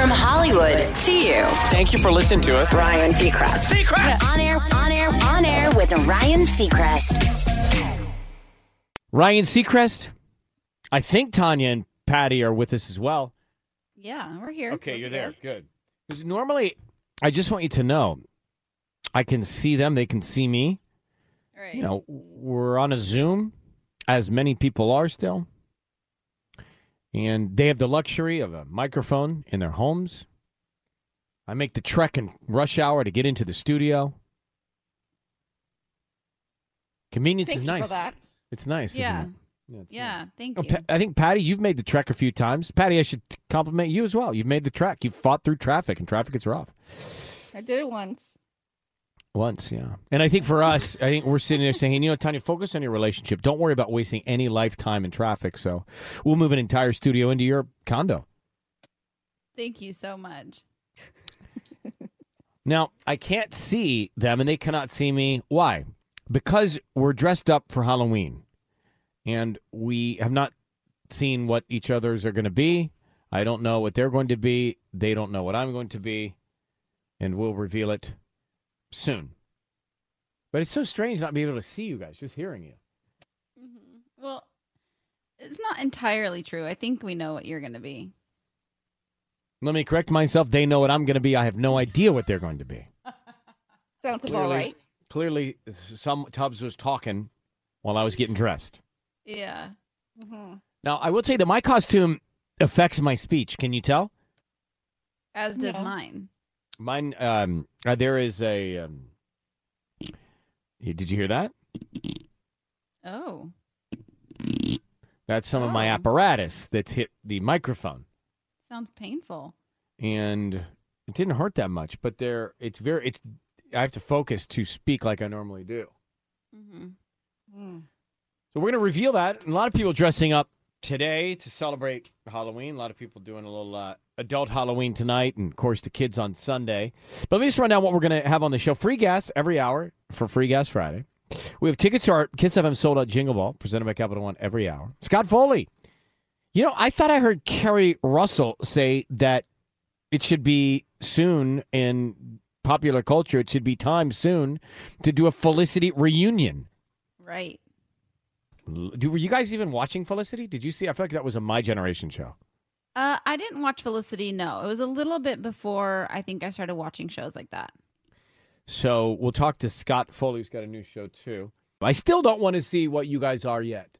From Hollywood to you. Thank you for listening to us. Ryan Seacrest. Seacrest! On air, on air, on air with Ryan Seacrest. Ryan Seacrest. I think Tanya and Patty are with us as well. Yeah, we're here. Okay, you're there. Good. Because normally, I just want you to know, I can see them. They can see me. All right. You know, we're on a Zoom, as many people are still. And they have the luxury of a microphone in their homes. I make the trek in rush hour to get into the studio. Convenience Thank is nice. It's nice. isn't Yeah. it? Yeah, Yeah, thank Oh, you. I think Patty, you've made the trek a few times. Patty, I should compliment you as well. You've made the trek. You've fought through traffic, and traffic is rough. I did it once. Once, yeah. And I think for us, I think we're sitting there saying, you know, Tanya, focus on your relationship. Don't worry about wasting any lifetime in traffic. So we'll move an entire studio into your condo. Thank you so much. Now, I can't see them, and they cannot see me. Why? Because we're dressed up for Halloween, and we have not seen what each other's are going to be. I don't know what they're going to be. They don't know what I'm going to be, and we'll reveal it soon. But it's so strange not being able to see you guys, just hearing you. Mm-hmm. Well, it's not entirely true. I think we know what you're going to be. Let me correct myself. They know what I'm going to be. I have no idea what they're going to be. Sounds Clearly- about right. Clearly, some Tubbs was talking while I was getting dressed. Yeah. Mm-hmm. Now, I will say that my costume affects my speech. Can you tell? As does mine. Mine, um, uh, there is a. Um, did you hear that? Oh. That's some of my Oh. apparatus that's hit the microphone, Sounds painful. and it didn't hurt that much. But there, it's very. It's. I have to focus to speak like I normally do. Mm-hmm. So we're going to reveal that. A lot of people dressing up today to celebrate Halloween. A lot of people doing a little uh, adult Halloween tonight, and of course the kids on Sunday. But let me just run down what we're going to have on the show. Free gas every hour for Free Gas Friday. We have tickets to our KIIS FM sold out Jingle Ball presented by Capital One every hour. Scott Foley. You know, I thought I heard Keri Russell say that it should be soon in popular culture. It should be time soon to do a Felicity reunion. Right. Do, were you guys even watching Felicity? Did you see? I feel like that was a my generation show. Uh, I didn't watch Felicity. No, it was a little bit before I think I started watching shows like that. So we'll talk to Scott Foley, who's got a new show too. I still don't want to see what you guys are yet.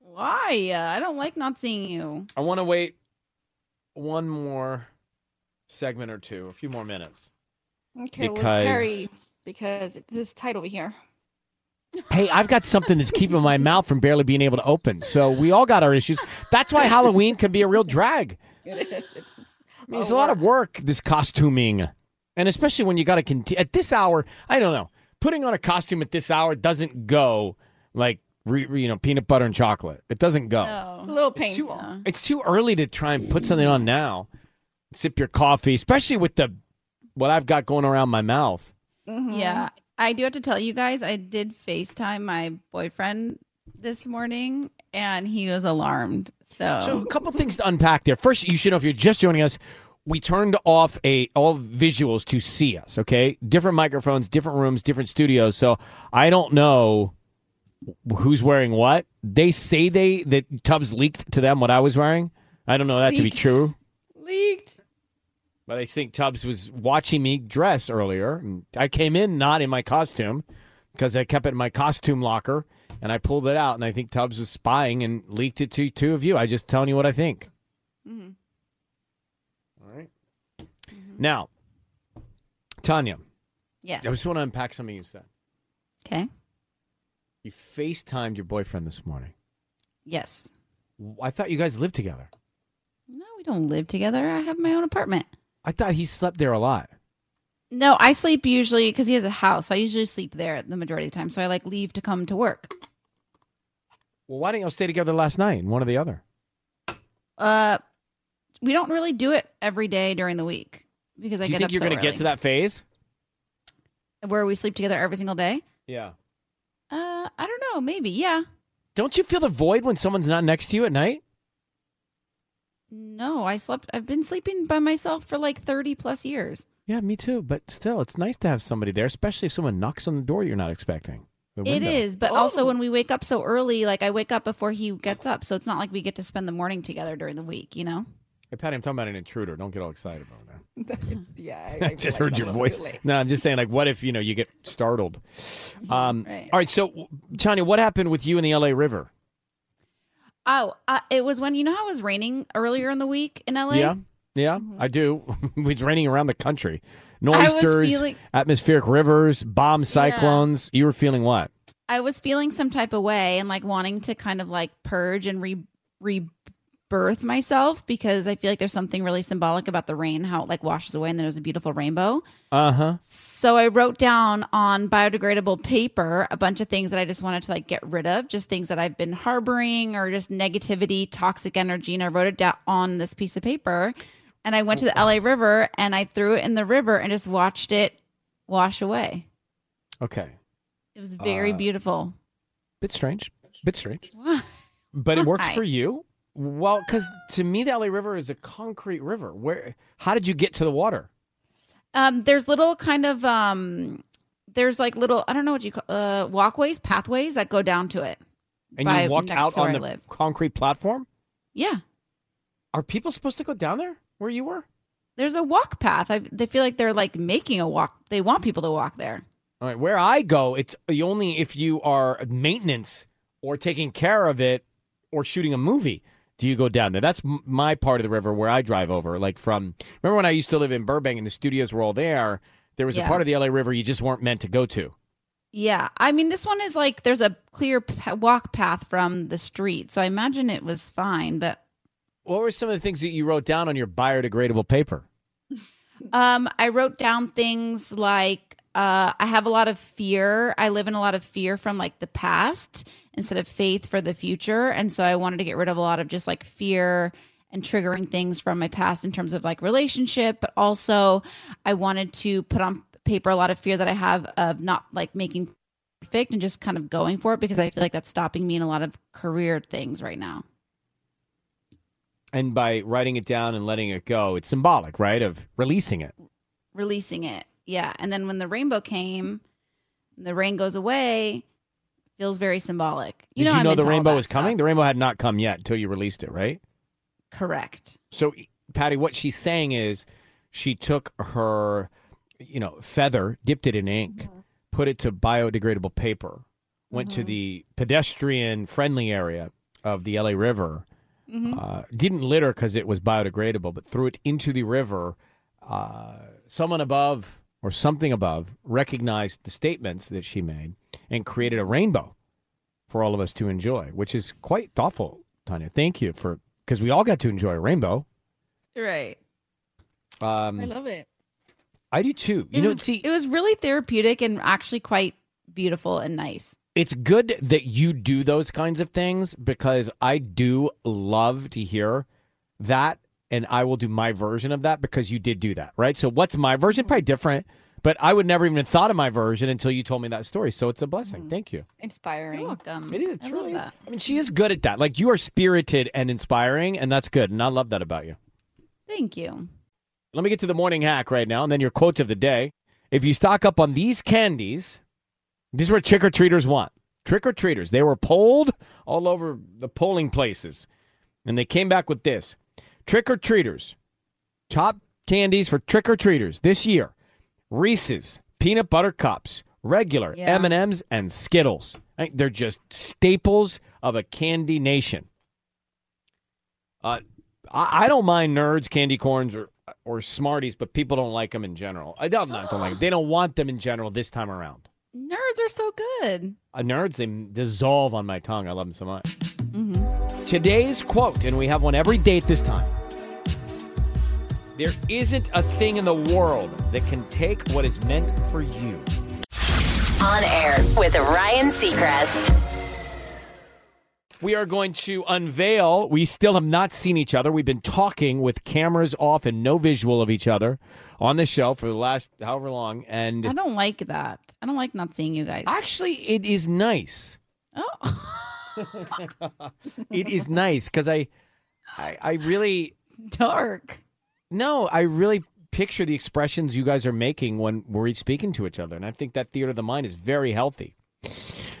Why? Uh, I don't like not seeing you. I want to wait one more segment or two, a few more minutes. Okay, Because- well, it's Harry because it's this tight over here. Hey, I've got something that's keeping my mouth from barely being able to open. So we all got our issues. That's why Halloween can be a real drag. It is. It's, it's I mean, it's a lot of work, this costuming. And especially when you got to continue at this hour, I don't know. Putting on a costume at this hour doesn't go like, re, re- you know, peanut butter and chocolate. It doesn't go. No. a little It's too, painful. it's too early to try and put something on now. Sip your coffee, especially with the what I've got going around my mouth. Mhm. Yeah, I do have to tell you guys, I did FaceTime my boyfriend this morning, and he was alarmed. So, So a couple things to unpack there. First, you should know if you're just joining us, we turned off a all visuals to see us. Okay, different microphones, different rooms, different studios. So I don't know who's wearing what. They say they that Tubbs leaked to them what I was wearing. I don't know that to be true, leaked. But I think Tubbs was watching me dress earlier. And I came in not in my costume because I kept it in my costume locker and I pulled it out. And I think Tubbs was spying and leaked it to two of you. I just telling you what I think. Mhm. All right. Now, Tanya, Yes. I just want to unpack something you said. Okay. You FaceTimed your boyfriend this morning. Yes. I thought you guys lived together. No, we don't live together. I have my own apartment. I thought he slept there a lot. No, I sleep usually because he has a house. So I usually sleep there the majority of the time. So I like leave to come to work. Well, why didn't y'all stay together last night, and one or the other? Uh, we don't really do it every day during the week because I Do you get think up you're so going to get to that phase? where we sleep together every single day. Yeah. Uh, I don't know. Maybe. Yeah. Don't you feel the void when someone's not next to you at night? No, I slept. I've been sleeping by myself for like thirty plus years. Yeah, me too. But still, it's nice to have somebody there, especially if someone knocks on the door you're not expecting. It is, It window. is, but also when we wake up so early, like I wake up before he gets up, so it's not like we get to spend the morning together during the week. You know. Hey, Patty, I'm talking about an intruder. Don't get all excited about that. yeah, I just heard your voice. No, I'm just saying, like, what if you know you get startled? Um, Right. All right, so Tanya, what happened with you in the L.A. River? Oh, uh, it was when you know how it was raining earlier in the week in LA. Yeah, yeah, I do. it's raining around the country. Mm-hmm. Nor'easters, feeling- atmospheric rivers, bomb cyclones. You were feeling what? I was feeling some type of way and like wanting to kind of like purge and re rebirth myself because I feel like there's something really symbolic about the rain, how it like washes away and then there's a beautiful rainbow. Uh huh. So I wrote down on biodegradable paper a bunch of things that I just wanted to like get rid of, just things that I've been harboring or just negativity, toxic energy. And I wrote it down on this piece of paper. And I went to the LA River and I threw it in the river and just watched it wash away. Okay. It was very Uh, beautiful. Bit strange. Bit strange. But it worked for you. Well, because to me, the LA River is a concrete river. Where? How did you get to the water? Um, there's little kind of um, there's like little I don't know what you call uh walkways, pathways that go down to it. And you walked next out on I the live. concrete platform. Yeah, Are people supposed to go down there where you were? there's a walk path. I they feel like they're like making a walk. They want people to walk there. All right, where I go, it's only if you are maintenance or taking care of it or shooting a movie do you go down there. That's my part of the river where I drive over. Like from remember when I used to live in Burbank and the studios were all there. There was a part of the LA River you just weren't meant to go to. Yeah, I mean this one is like there's a clear p- walk path from the street, so I imagine it was fine. But What were some of the things that you wrote down on your biodegradable paper? Um, I wrote down things like uh, I have a lot of fear. I live in a lot of fear from like the past instead of faith for the future, and so I wanted to get rid of a lot of just like fear and triggering things from my past in terms of like relationship, but also I wanted to put on paper a lot of fear that I have of not like making perfect and just kind of going for it because I feel like that's stopping me in a lot of career things right now. And by writing it down and letting it go, it's symbolic, right? Of releasing it. releasing it. Yeah. And then when the rainbow came, the rain goes away, feels very symbolic. You Did know, you know the rainbow that was coming? stuff. The rainbow had not come yet until you released it, right? Correct. So, Patty, what she's saying is she took her, you know, feather, dipped it in ink, Mm-hmm. put it to biodegradable paper, went to the pedestrian friendly area of the LA River, Mm-hmm. uh, didn't litter because it was biodegradable, but threw it into the river. Uh, someone above or something above recognized the statements that she made and created a rainbow for all of us to enjoy, which is quite thoughtful, Tanya. Thank you for because we all got to enjoy a rainbow. Right. Um, I love it. I do too. You It know, was, see, it was really therapeutic and actually quite beautiful and nice. it's good that you do those kinds of things because I do love to hear that, and I will do my version of that because you did do that, right? So, what's my version? Probably different, but I would never even have thought of my version until you told me that story. So, it's a blessing. Mm. Thank you. Inspiring. You're welcome. It is I love that. I mean, she is good at that. Like you are spirited and inspiring, and that's good. And I love that about you. Thank you. Let me get to the morning hack right now, and then your quote of the day. If you stock up on these candies, these are what trick or treaters want. Trick or treaters. They were polled all over the polling places, and they came back with this: trick or treaters, top candies for trick or treaters this year: Reese's peanut butter cups, regular Yeah. M and M's, and Skittles. I think They're just staples of a candy nation. Uh, I, I don't mind nerds, candy corns, or or Smarties, but people don't like them in general. I don't not don't like 'em. They don't want them in general this time around. Nerds are so good. Uh, nerds, they dissolve on my tongue. I love them so much. Today's quote, and we have one every day at this time. There isn't a thing in the world that can take what is meant for you. On air with Ryan Seacrest. We are going to unveil. We still have not seen each other. We've been talking with cameras off and no visual of each other on the show for the last however long. And I don't like that. I don't like not seeing you guys. actually, it is nice. oh. It is nice because I, I, I really, dark. No, I really picture the expressions you guys are making when we're each speaking to each other, and I think that theater of the mind is very healthy.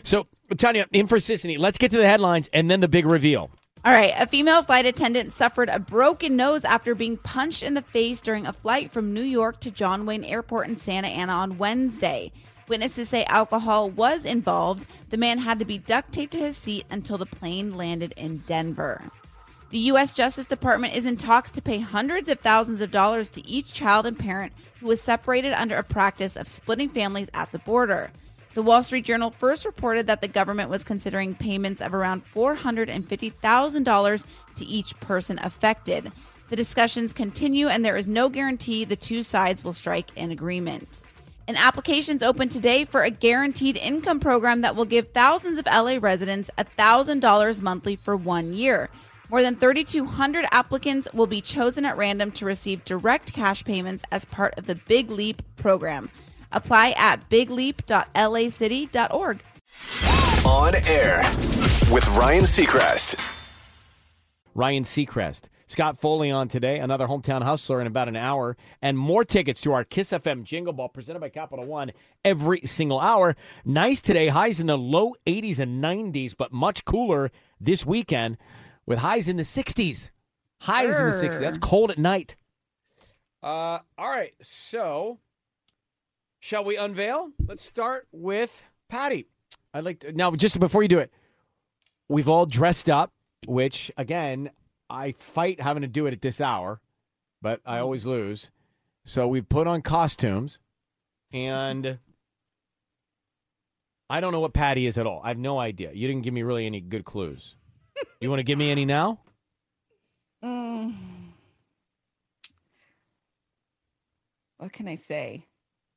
So, Tanya, in for Sisanie, let's get to the headlines and then the big reveal. All right, a female flight attendant suffered a broken nose after being punched in the face during a flight from New York to John Wayne Airport in Santa Ana on Wednesday. Witnesses say alcohol was involved. The man had to be duct taped to his seat until the plane landed in Denver. The U.S. Justice Department is in talks to pay hundreds of thousands of dollars to each child and parent who was separated under a practice of splitting families at the border. The Wall Street Journal first reported that the government was considering payments of around $450,000 to each person affected. The discussions continue, and there is no guarantee the two sides will strike an agreement. An application's open today for a guaranteed income program that will give thousands of LA residents $1,000 monthly for one year. More than 3,200 applicants will be chosen at random to receive direct cash payments as part of the Big Leap program. Apply at bigleap.lacity.org. On air with Ryan Seacrest. Ryan Seacrest. Scott Foley on today, another hometown hustler in about an hour, and more tickets to our KIIS FM Jingle Ball presented by Capital One every single hour. Nice today, highs in the low 80s and 90s, but much cooler this weekend with highs in the 60s. Highs in the 60s. That's cold at night. Uh, all right, so shall we unveil? Let's start with Patty. I'd like to, now, just before you do it, we've all dressed up, which again, I fight having to do it at this hour, but I always lose. So we put on costumes, and I don't know what Patty is at all. I have no idea. You didn't give me really any good clues. You want to give me any now? Mm. What can I say?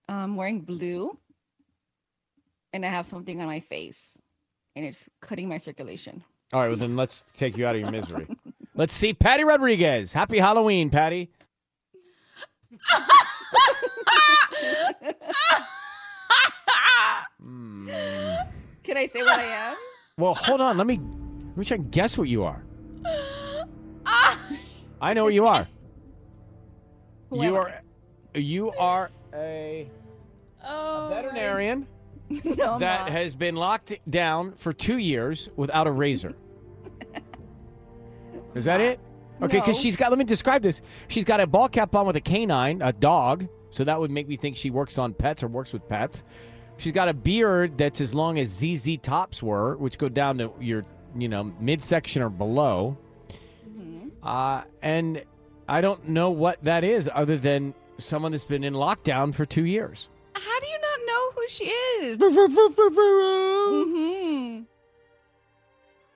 I'm wearing blue and I have something on my face and it's cutting my circulation. All right, well then let's take you out of your misery. let's see, Patty Rodriguez. Happy Halloween, Patty. Can I say what I am? Well, hold on. Let me let me try and guess what you are. I know what you are. Who you are you are a Oh, veterinarian no, that has been locked down for two years without a razor. Is that it? Okay, because No. she's got. Let me describe this. She's got a ball cap on with a canine, a dog. So that would make me think she works on pets or works with pets. She's got a beard that's as long as ZZ tops were, which go down to your, you know, midsection or below. Mm-hmm. Uh, and I don't know what that is, other than someone that's been in lockdown for two years. How do you not know who she is? Mhm.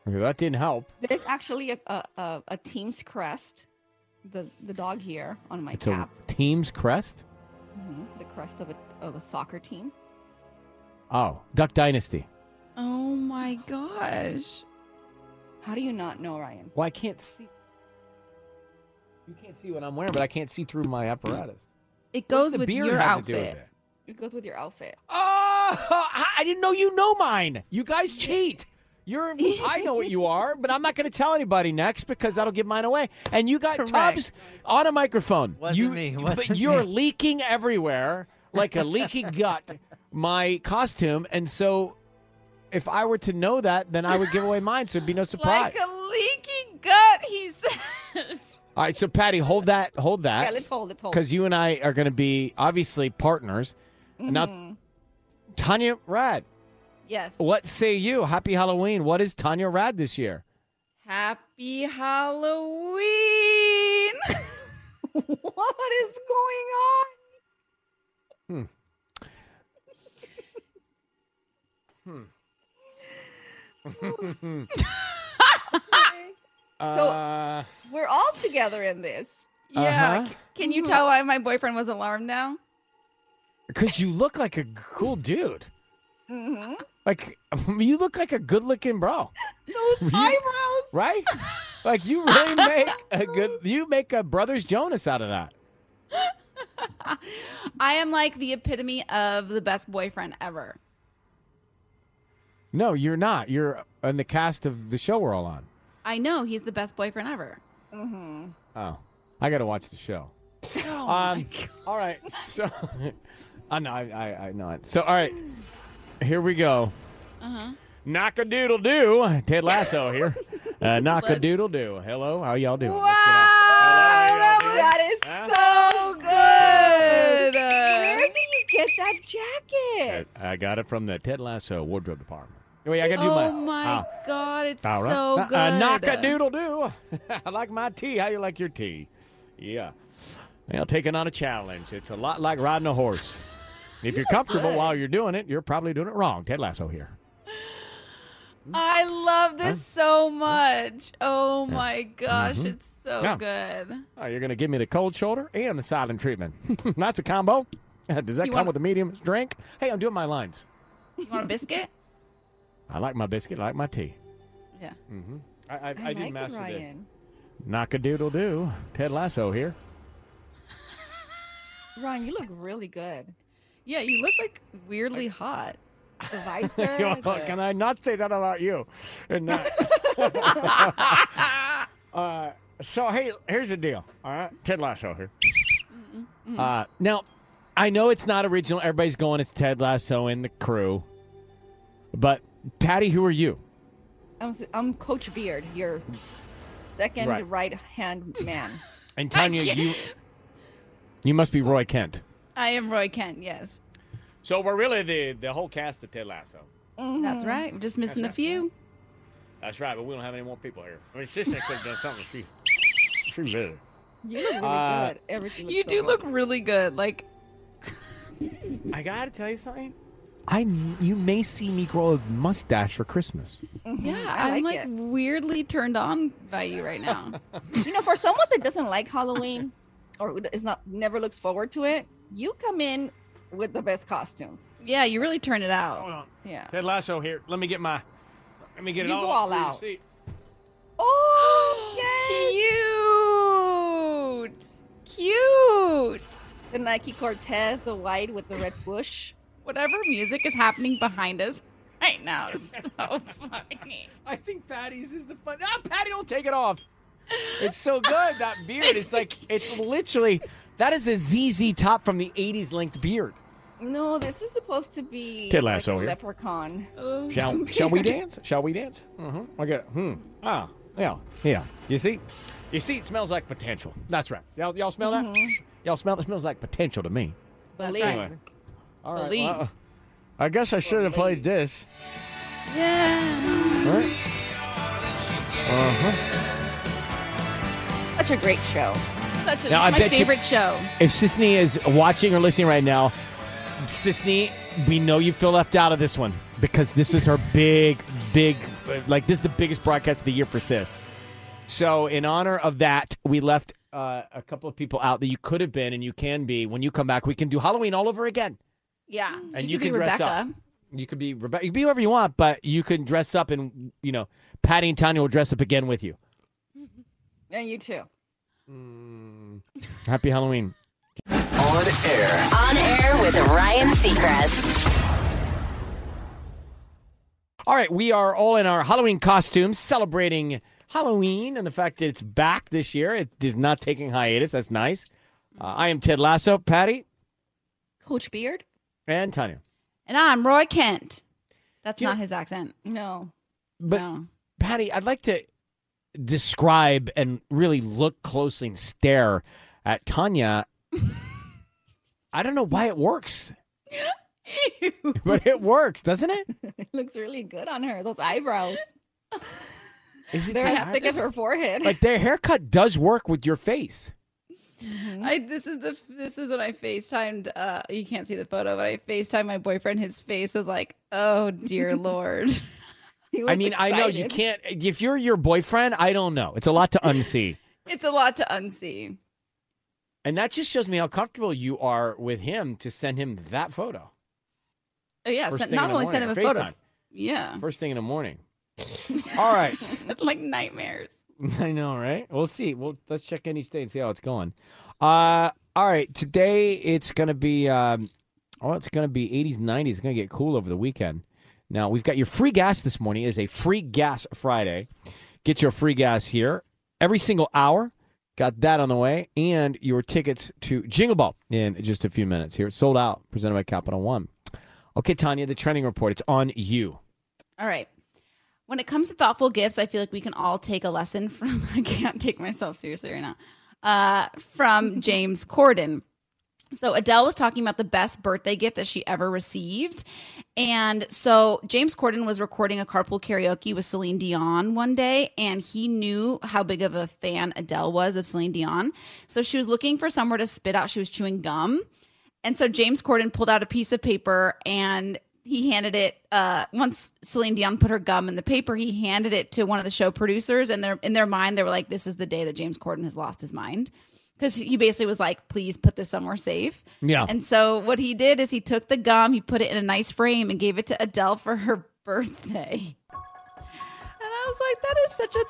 Okay, that didn't help. There's actually a, a, a, a team's crest, the the dog here on my It's cap. a team's crest. Mhm. The crest of a of a soccer team. Oh, Duck Dynasty. Oh my gosh. How do you not know, Ryan? Well, I can't see. You can't see what I'm wearing, but I can't see through my apparatus. It goes with your have to do with outfit. it? It goes with your outfit. Oh, I didn't know you know mine. You guys cheat. You're. I know what you are, but I'm not going to tell anybody next because that'll give mine away. And you got Correct. Tubbs on a microphone. Wasn't you, me, but wasn't you're me. leaking everywhere like a leaky gut. My costume, and so if I were to know that, then I would give away mine, so it'd be no surprise. Like a leaky gut, he said. All right, so Patty, hold that, hold that. Yeah, that, let's hold. Let's hold. because you and I are going to be obviously partners. Now, Mhm. Tanya Rad, yes. what say you? Happy Halloween. What is Tanya Rad this year? Happy Halloween. what is going on? Hmm. hmm. so- uh, We're all together in this. yeah. Uh-huh. c- Can you tell why my boyfriend was alarmed now? because you look like a cool dude. hmm Like you look like a good-looking bro, Those You- eyebrows. right? like you really make a good. You make a brothers Jonas out of that. I am like the epitome of the best boyfriend ever. No, you're not. You're in the cast of the show we're all on. I know he's the best boyfriend ever. hmm Oh, I got to watch the show. Oh um, all right. So, I know. I, I, I know it. So, all right. Here we go. Uh-huh. Knock a doodle do. Ted Lasso here. Uh, knock a doodle do. Hello. How y'all doing? Let's get out. Hello, y'all doing? That is Huh? so good. Where did you get that jacket? I got it from the Ted Lasso wardrobe department. Wait, I got to do my. Oh my ah, god, it's all right. so Uh, good. Uh, knock a doodle do. I like my tea. How you like your tea? Yeah. Well, taking on a challenge. It's a lot like riding a horse. If you're comfortable while you're doing it, you're probably doing it wrong. Ted Lasso here. I love this so much. Oh my gosh, mm-hmm. it's so Yeah. good. Oh, you're going to give me the cold shoulder and the silent treatment. That's a combo. Uh, does that You come want- with a medium drink? Hey, I'm doing my lines. You want a biscuit? I like my biscuit. I like my tea. Yeah. Mm-hmm. I, I, I, I, didn't like it, master Ryan. knock a doodle do. Ted Lasso here. Ryan, you look really good. Yeah, you look like weirdly hot. The visor. Well, the- Can I not say that about you? And uh, uh, so hey, here's the deal. All right, Ted Lasso here. Uh, now, I know it's not original. Everybody's going. It's Ted Lasso and the crew. But Patty, who are you? I'm, I'm Coach Beard, your second Right. right hand man. And Tanya, you you must be Roy Kent. I am Roy Kent, yes. So we're really the the whole cast of Ted Lasso. That's right. We're just missing a few. That's right, but we don't have any more people here. I mean, Sister could have done something. She she really. You look really Uh, good. Everything. looks You so do good. look really good. Like I gotta tell you something. I you may see me grow a mustache for Christmas. yeah, I I'm like like weirdly turned on by you right now. you know, for someone that doesn't like Halloween or is not never looks forward to it, you come in with the best costumes. yeah, you really turn it out. on. Yeah. Ted Lasso here. Let me get my. Let me get it You all go all out. seat. Oh, yay! Cute. Cute. The Nike Cortez, the white with the red swoosh. Whatever music is happening behind us right now is so funny. I think Patty's is the fun. Ah, Patty, don't take it off. It's so good. That beard. It's like it's literally that is a ZZ top from the '80s length beard. No, this is supposed to be Ted like Lasso a here. leprechaun. Shall Shall we dance? Shall we dance? Mm-hmm. I get it. Hmm. Ah. Yeah. Yeah. You see, you see, it smells like potential. That's right. Y'all, y'all smell that? Y'all smell? It smells like potential to me. Believe. Anyway. All right. Believe. well, I guess I should have played this. yeah. Right? Uh huh. Such a great show. Such a Now, I it's my bet you- favorite show. If Sisanie is watching or listening right now, Sisanie, we know you feel left out of this one because this is her big, big, like this is the biggest broadcast of the year for Sis. So, in honor of that, we left uh, a couple of people out that you could have been and you can be. When you come back, we can do Halloween all over again. Yeah. And She you be can dress Rebecca. up. You could be Rebecca. You can be whoever you want, but you can dress up and you know, Patty and Tanya will dress up again with you. And you too. Happy Halloween. On air. On air with Ryan Seacrest. All right, we are all in our Halloween costumes celebrating Halloween and the fact that it's back this year. It is not taking hiatus. That's nice. Uh, I am Ted Lasso, Patty, Coach Beard? and Tanya. And I'm Roy Kent. That's You- not his accent. No. But no. Patty, I'd like to describe and really look closely and stare at Tanya. I don't know why it works, but it works, doesn't it? It looks really good on her. Those eyebrows. Is it They're as thick as her forehead. Like their haircut does work with your face. I this is the this is when I FaceTimed uh you can't see the photo, but I FaceTimed my boyfriend. His face was like, Oh dear Lord. I mean, I know you can't. If you're your boyfriend, I don't know. It's a lot to unsee. it's a lot to unsee. And that just shows me how comfortable you are with him to send him that photo. Oh yeah, sent, not only send him a morning, photo. Yeah. First thing in the morning. All right. like nightmares. I know, right? We'll see. We'll let's check in each day and see how it's going. Uh all right. Today it's gonna be um oh it's gonna be 80s, 90s. It's gonna get cool over the weekend. Now we've got your free gas this morning. It is a free gas Friday. Get your free gas here every single hour. Got that on the way, and your tickets to Jingle Ball in just a few minutes. Here, it's sold out, presented by Capital One. Okay, Tanya, the trending report. It's on you. All right. When it comes to thoughtful gifts, I feel like we can all take a lesson from. I can't take myself seriously right now. Uh, from James Corden. So Adele was talking about the best birthday gift that she ever received. And so James Corden was recording a carpool karaoke with Celine Dion one day, and he knew how big of a fan Adele was of Celine Dion. So she was looking for somewhere to spit out. She was chewing gum. And so James Corden pulled out a piece of paper and he handed it uh once Celine Dion put her gum in the paper, he handed it to one of the show producers and they're in their mind they were like this is the day that James Corden has lost his mind because he basically was like please put this somewhere safe. Yeah. And so what he did is he took the gum, he put it in a nice frame and gave it to Adele for her birthday. And I was like that is such a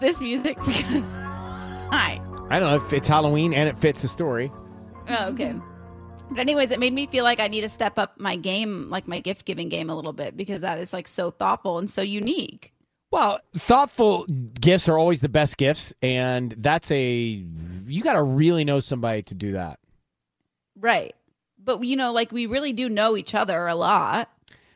this music because Hi. I don't know if it's Halloween and it fits the story. Oh, okay. But anyways, it made me feel like I need to step up my game, like my gift giving game a little bit because that is like so thoughtful and so unique. Well, thoughtful gifts are always the best gifts, and that's a you got to really know somebody to do that. Right. But you know, like we really do know each other a lot.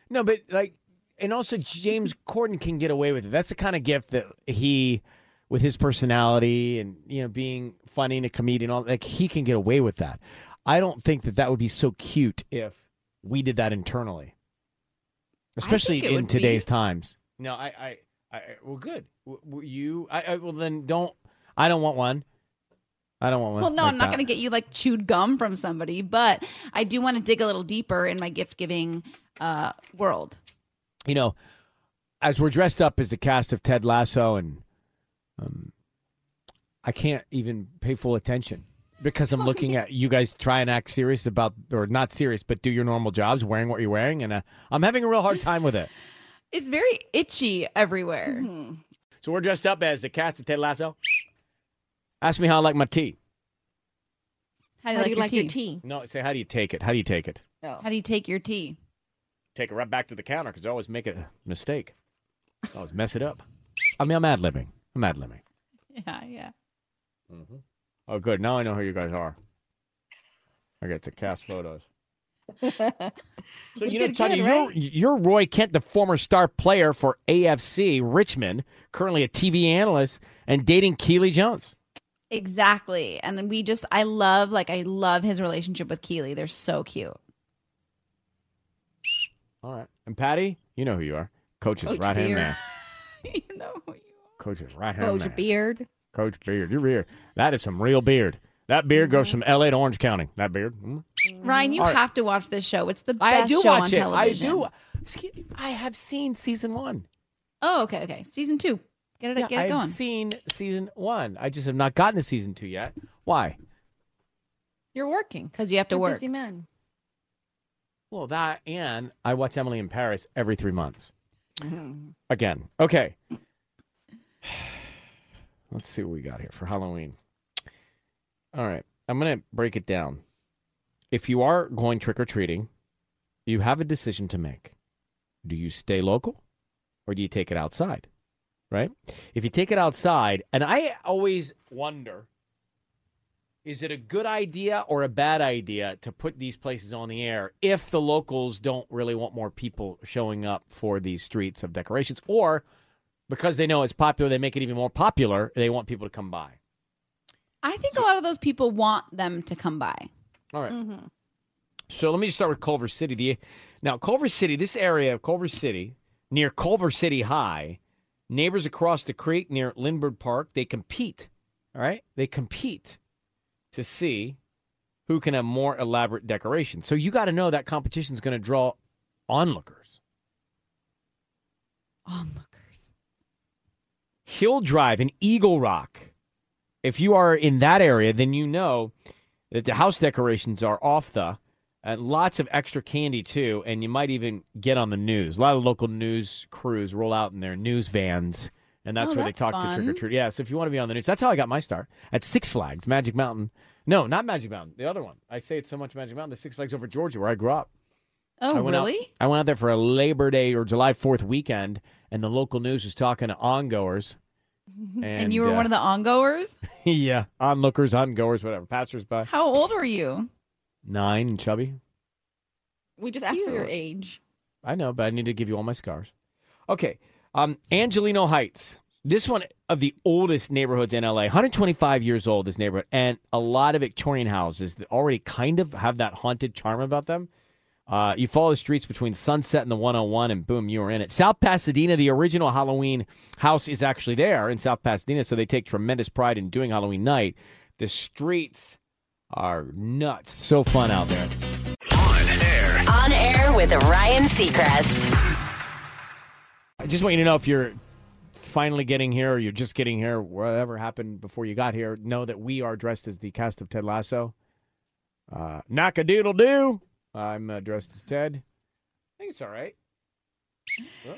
No, but like, and also James Corden can get away with it. That's the kind of gift that he, with his personality and you know being funny and a comedian, all like he can get away with that. I don't think that that would be so cute if we did that internally, especially in would be. today's times. No, I, I, I well, good. W- You, I, I, well, then don't. I don't want one. I don't want one. Well, no, like I'm not going to get you like chewed gum from somebody, but I do want to dig a little deeper in my gift giving uh, world. you know, as we're dressed up as the cast of Ted Lasso, and um, I can't even pay full attention because I'm looking at you guys try and act serious about, or not serious, but do your normal jobs, wearing what you're wearing, and uh, I'm having a real hard time with it. It's very itchy everywhere. So we're dressed up as the cast of Ted Lasso. Ask me how I like my tea. How do you How like, do you your, like tea? your tea? No, say how do you take it? How do you take it? Oh. How do you take your tea? Take it right back to the counter because I always make a mistake. I always mess it up. I mean, I'm ad libbing. I'm ad libbing. Yeah, yeah. Mm-hmm. Oh, good. Now I know who you guys are. I get to cast photos. So you know, Tanya, good, you're, you're Roy Kent, the former star player for AFC Richmond, currently a TV analyst and dating Keely Jones. Exactly. And then we just I love like I love his relationship with Keely. They're so cute. All right, and Patty, you know who you are, Coach's Coach right hand man. you know who you are. Coach's right hand man. Coach man. Beard. Coach Beard, your beard. That is some real beard. That beard goes from L.A. to Orange County. That beard. Mm. Ryan, you All right. have to watch this show. It's the best I best do show watch on it. television. I do. Excuse- I have seen season one. Oh, okay, okay. Season two. Get it, Yeah, get it I've going. seen season one. I just have not gotten to season two yet. Why? You're working. Because you have to You're work. Busy man. Well, that and I watch Emily in Paris every three months. Again. Okay. Let's see what we got here for Halloween. All right. I'm going to break it down. If you are going trick or treating, you have a decision to make. Do you stay local or do you take it outside? Right? If you take it outside, and I always wonder is it a good idea or a bad idea to put these places on the air if the locals don't really want more people showing up for these streets of decorations or because they know it's popular they make it even more popular they want people to come by I think a lot of those people want them to come by. all right. Mm-hmm. so let me just start with culver city the, now culver city this area of culver city near culver city high neighbors across the creek near lindbergh park they compete all right they compete to see who can have more elaborate decorations. So you got to know that competition is going to draw onlookers. Onlookers. Hill Drive and Eagle Rock. If you are in that area, then you know that the house decorations are off the and lots of extra candy too, and you might even get on the news. A lot of local news crews roll out in their news vans, and that's Oh, where they that's talk to trick or treat. Yeah, so if you want to be on the news, that's how I got my start at Six Flags, Magic Mountain. No, not Magic Mountain, the other one. I say it's so much Magic Mountain, the Six Flags over Georgia, where I grew up. Oh, I went out- really? I went out there for a Labor Day or July 4th weekend, and the local news was talking to ongoers And, And, you were uh, one of the ongoers? yeah, onlookers, ongoers, whatever, passersby. How old were you? Nine chubby. We just asked for your age. I know, but I need to give you all my scars. Okay. Um, Angelino Heights. This one of the oldest neighborhoods in LA, 125 years old, this neighborhood, and a lot of Victorian houses that already kind of have that haunted charm about them. Uh, you follow the streets between Sunset and the 101, and boom, you are in it. South Pasadena, the original Halloween house is actually there in South Pasadena, so they take tremendous pride in doing Halloween night. The streets are nuts. So fun out there. On air. On air with Ryan Seacrest. I just want you to know if you're finally getting here or you're just getting here, whatever happened before you got here, know that we are dressed as the cast of Ted Lasso. Uh, knock a doodle doo. I'm uh, dressed as Ted. I think it's all right.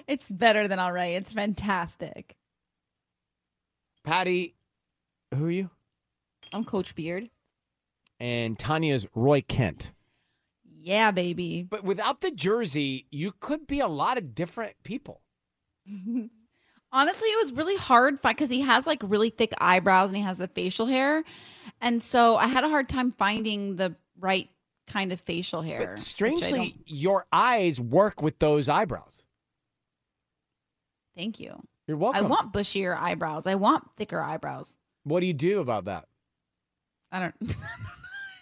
It's better than all right. It's fantastic. Patty, who are you? I'm Coach Beard. And Tanya's Roy Kent. Yeah, baby. But without the jersey, you could be a lot of different people. Honestly, it was really hard because he has like really thick eyebrows and he has the facial hair. And so I had a hard time finding the right kind of facial hair. But strangely, your eyes work with those eyebrows. thank you. You're welcome. I want bushier eyebrows. I want thicker eyebrows. what do you do about that? I don't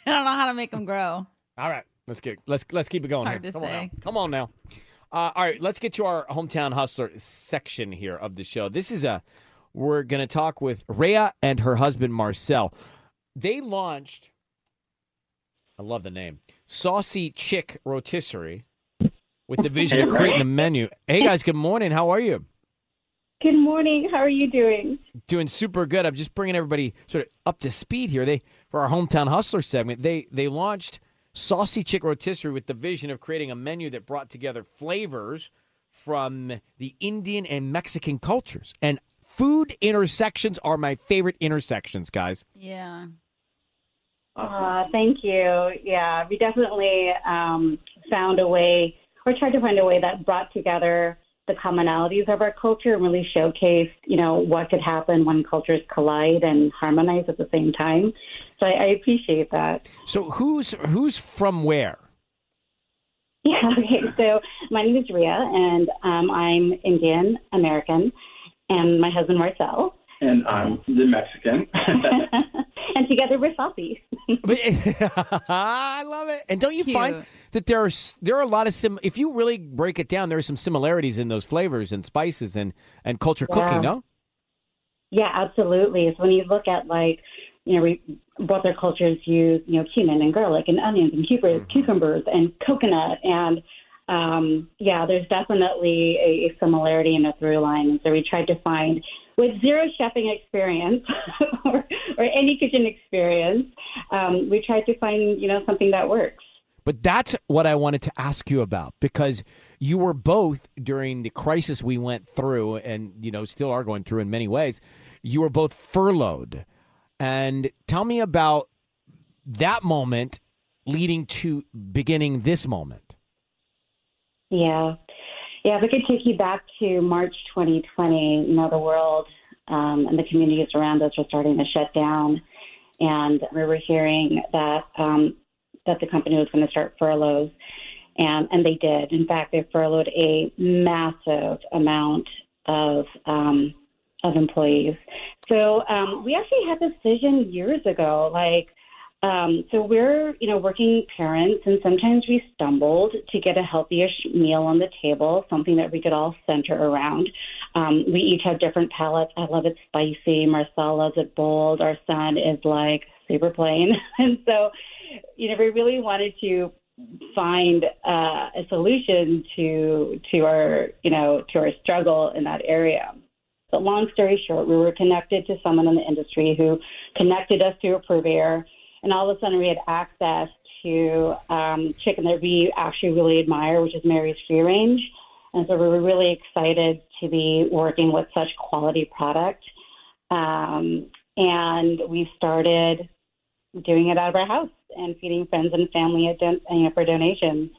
I don't know how to make them grow. All right, let's get let's let's keep it going. Hard here. to Come on say. Come on now. Uh, all right, let's get to our hometown hustler section here of the show. This is a we're going to talk with Rhea and her husband Marcel. They launched. I love the name, Saucy Chick Rotisserie, with the vision of creating a menu. Hey guys, good morning. How are you? Good morning. How are you doing? doing super good. I'm just bringing everybody sort of up to speed here. They for our hometown hustler segment, they they launched Saucy Chick Rotisserie with the vision of creating a menu that brought together flavors from the Indian and Mexican cultures. And food intersections are my favorite intersections, guys. Yeah. Uh, thank you. Yeah, we definitely um, found a way, or tried to find a way that brought together the commonalities of our culture and really showcased, you know, what could happen when cultures collide and harmonize at the same time. So I, I appreciate that. So who's who's from where? Yeah. Okay. So my name is Rhea, and um, I'm Indian American, and my husband Marcel, and I'm the Mexican. and together we're saucy. But- I love it. And don't you find that there are there are a lot of sim if you really break it down, there are some similarities in those flavors and spices and and culture cooking, no? Yeah, absolutely. So when you look at like, you know, we, both our cultures use, you know, cumin and garlic and onions and cucumbers, cucumbers and coconut, and um, yeah, there's definitely a, a similarity in the through line. And so we tried to find, with zero chefing experience or, or any kitchen experience, um, we tried to find, you know, something that works. But that's what I wanted to ask you about because you were both during the crisis we went through and you know still are going through in many ways. You were both furloughed. And tell me about that moment leading to beginning this moment. Yeah. Yeah, if I could take you back to March 2020, you know, the world um, and the communities around us were starting to shut down. And we were hearing that um, that the company was going to start furloughs. And, and they did. In fact, they furloughed a massive amount of um, of employees. So um, we actually had this vision years ago, like um, so we're, you know, working parents, and sometimes we stumbled to get a healthy-ish meal on the table, something that we could all center around. Um, we each have different palates. I love it spicy. Marcel loves it bold. Our son is like super plain, and so, you know, we really wanted to find uh, a solution to to our, you know, to our struggle in that area. But long story short, we were connected to someone in the industry who connected us to a purveyor and all of a sudden we had access to um, chicken that we actually really admire, which is Mary's Free Range. And so we were really excited to be working with such quality product. Um, and we started doing it out of our house and feeding friends and family at don- you know, for donations.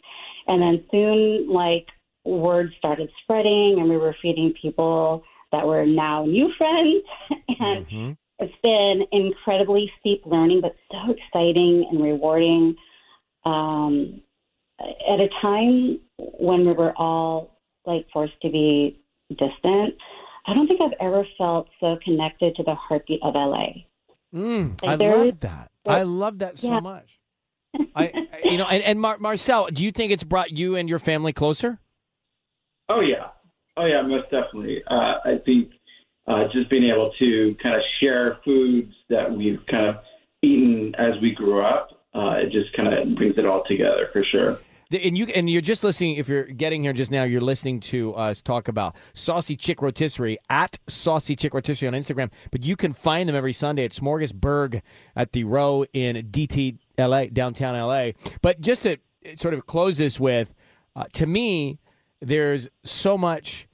And then soon, like, word started spreading, and we were feeding people that we're now new friends. and Mhm. It's been incredibly steep learning, but so exciting and rewarding. Um, at a time when we were all like forced to be distant, I don't think I've ever felt so connected to the heartbeat of LA. Mm, Like I love is- that. I love that so Yeah. much. I, I- you know, and, and Mar- Marcel, do you think it's brought you and your family closer? Oh yeah, oh yeah, most definitely. Uh, I think uh, just being able to kind of share foods that we've kind of eaten as we grew up, uh, it just kind of brings it all together for sure. And you and you're just listening. If you're getting here just now, you're listening to us talk about Saucy Chick Rotisserie at Saucy Chick Rotisserie on Instagram. But you can find them every Sunday at Smorgasburg at the Row in DT LA, downtown LA. But just to sort of close this with, uh, to me, there's so much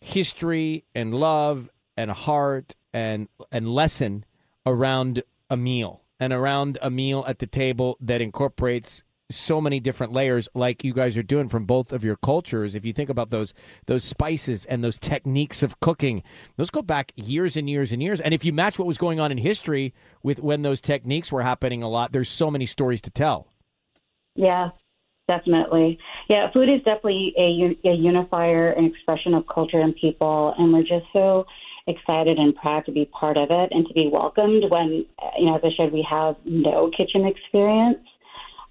history and love and heart and and lesson around a meal and around a meal at the table that incorporates so many different layers like you guys are doing from both of your cultures. If you think about those those spices and those techniques of cooking those go back years and years and years. And if you match what was going on in history with when those techniques were happening a lot there's so many stories to tell. Yeah, definitely. Yeah, food is definitely a, a unifier and expression of culture and people, and we're just so excited and proud to be part of it and to be welcomed when, uh, you know, as I said, we have no kitchen experience.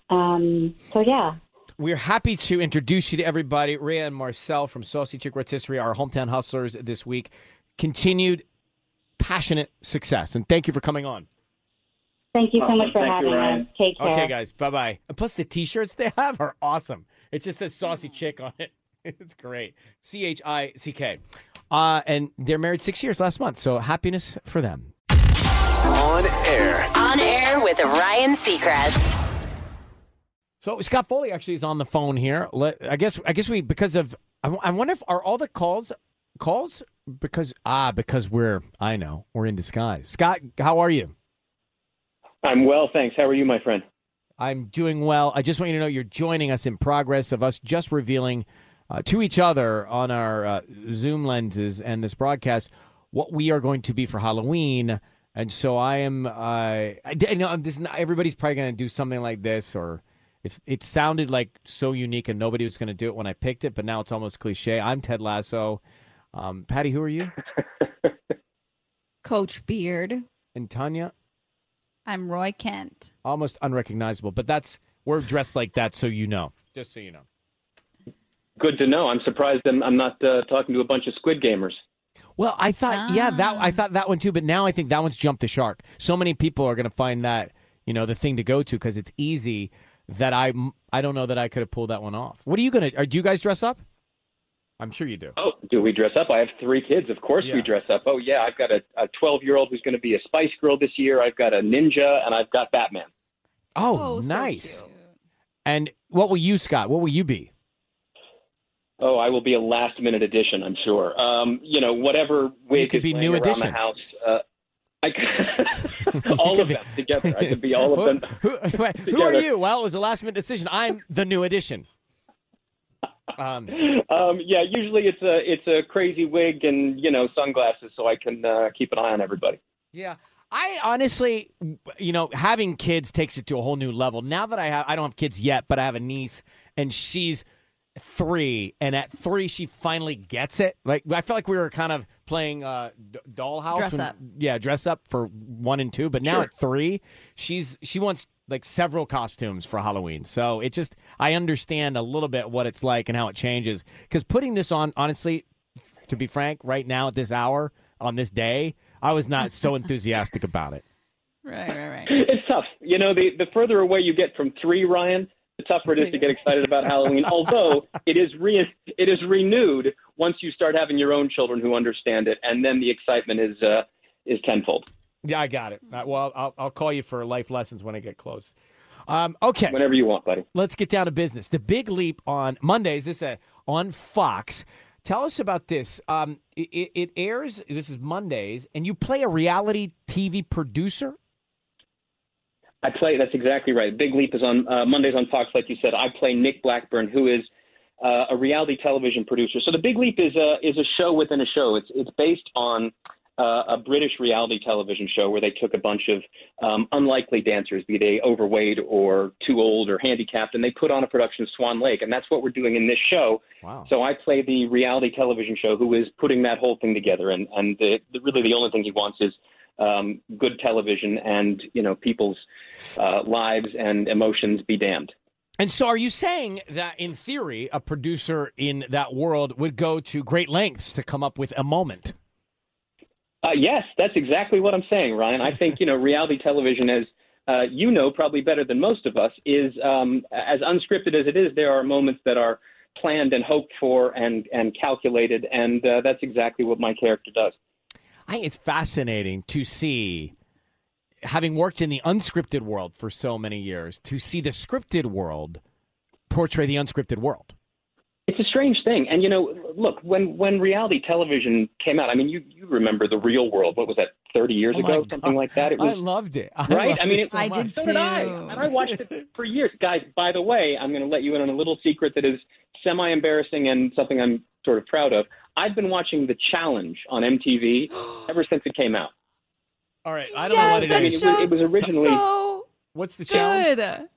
Um, so, yeah, We're happy to introduce you to everybody. Rhea and Marcel from Saucy Chick Rotisserie, our hometown hustlers this week. Continued passionate success. And thank you for coming on. thank you so much for Thank having Ryan. us. Take care. Okay, guys. Bye bye. And plus, the t shirts they have are awesome. It just says Saucy Chick on it. It's great. C H I C K. Uh, and they're married six years last month. So happiness for them. On air. On air with Ryan Seacrest. So Scott Foley actually is on the phone here. Let, I guess I guess we because of I wonder if are all the calls calls because ah because we're I know we're in disguise. Scott, how are you? I'm well, thanks. How are you, my friend? I'm doing well. I just want you to know you're joining us in progress of us just revealing uh, to each other on our uh, Zoom lenses and this broadcast what we are going to be for Halloween. And so I am. Uh, I, I know this. Not, everybody's probably going to do something like this, or it's. It sounded like so unique, and nobody was going to do it when I picked it. But now it's almost cliche. I'm Ted Lasso. Um, Patty, who are you? Coach Beard. And Tanya, I'm Roy Kent. almost unrecognizable. But that's we're dressed like that, so you know. Just so you know. Good to know. I'm surprised I'm, I'm not uh, talking to a bunch of Squid Gamers. Well, I thought, yeah, that I Ah. thought that one too, but now I think that one's jumped the shark. So many people are going to find that you know the thing to go to because it's easy. That I I don't know that I could have pulled that one off. What are you gonna? Are do you guys dress up? I'm sure you do. Oh, do we dress up? I have three kids. Of course Yeah. we dress up. Oh, yeah. I've got a 12 year old who's going to be a Spice Girl this year. I've got a ninja, and I've got Batman. Oh, so nice. cute. and what will you, Scott? What will you be? Oh, I will be a last minute addition, I'm sure. Um, you know, whatever wig could be New around Edition. the house. Uh, I could, all of be- them together. I could be all of them. Who, who, wait, who are you? Well, it was a last minute decision. I'm the new addition. Um, Um, yeah, usually it's a it's a crazy wig and you know sunglasses, so I can uh, keep an eye on everybody. Yeah. I honestly, you know, having kids takes it to a whole new level. Now that I have, I don't have kids yet, but I have a niece and she's three. And at three, she finally gets it. Like, I feel like we were kind of playing uh, D- Dollhouse. Dress when- up. Yeah, dress up for one and two. But now Sure. at three, she's, she wants like several costumes for Halloween. So it just, I understand a little bit what it's like and how it changes. Because putting this on, honestly, to be frank, right now at this hour, on this day, I was not so enthusiastic about it. Right, right, right. It's tough. You know, the the further away you get from three, Ryan, the tougher it is to get excited about Halloween. Although it is re it is renewed once you start having your own children who understand it, and then the excitement is uh, is tenfold. Yeah, I got it. Uh, well, I'll, I'll call you for life lessons when I get close. Um, okay, Whenever you want, buddy. let's get down to business. The big leap on Mondays. This uh, on Fox. Tell us about this. Um, it, it airs. This is Mondays, and you play a reality TV producer. I play. That's exactly right. Big Leap is on uh, Mondays on Fox, like you said. I play Nick Blackburn, who is uh, a reality television producer. So the Big Leap is a is a show within a show. It's it's based on uh, a British reality television show where they took a bunch of um, unlikely dancers, be they overweight or too old or handicapped, and they put on a production of Swan Lake, and that's what we're doing in this show. Wow. So I play the reality television show who is putting that whole thing together, and and the, the, really the only thing he wants is um, good television and you know people's uh, lives and emotions be damned. And so, are you saying that, in theory, a producer in that world would go to great lengths to come up with a moment? Uh, yes, that's exactly what I'm saying, Ryan. I think you know reality television, as uh, you know probably better than most of us, is um, as unscripted as it is. There are moments that are planned and hoped for and and calculated, and uh, that's exactly what my character does. I think it's fascinating to see, having worked in the unscripted world for so many years, to see the scripted world portray the unscripted world. It's a strange thing, and you know, look when when reality television came out. I mean, you you remember the Real World? What was that? Thirty years Oh ago, God. something like that. It was I loved it. I right? loved I mean, it it- so I much. did So did I. too. And I watched it for years. Guys, by the way, I'm going to let you in on a little secret that is semi embarrassing and something I'm sort of proud of. I've been watching The Challenge on MTV ever since it came out. All right, I don't know what it that I mean, it was- it was originally- so What's the challenge? good.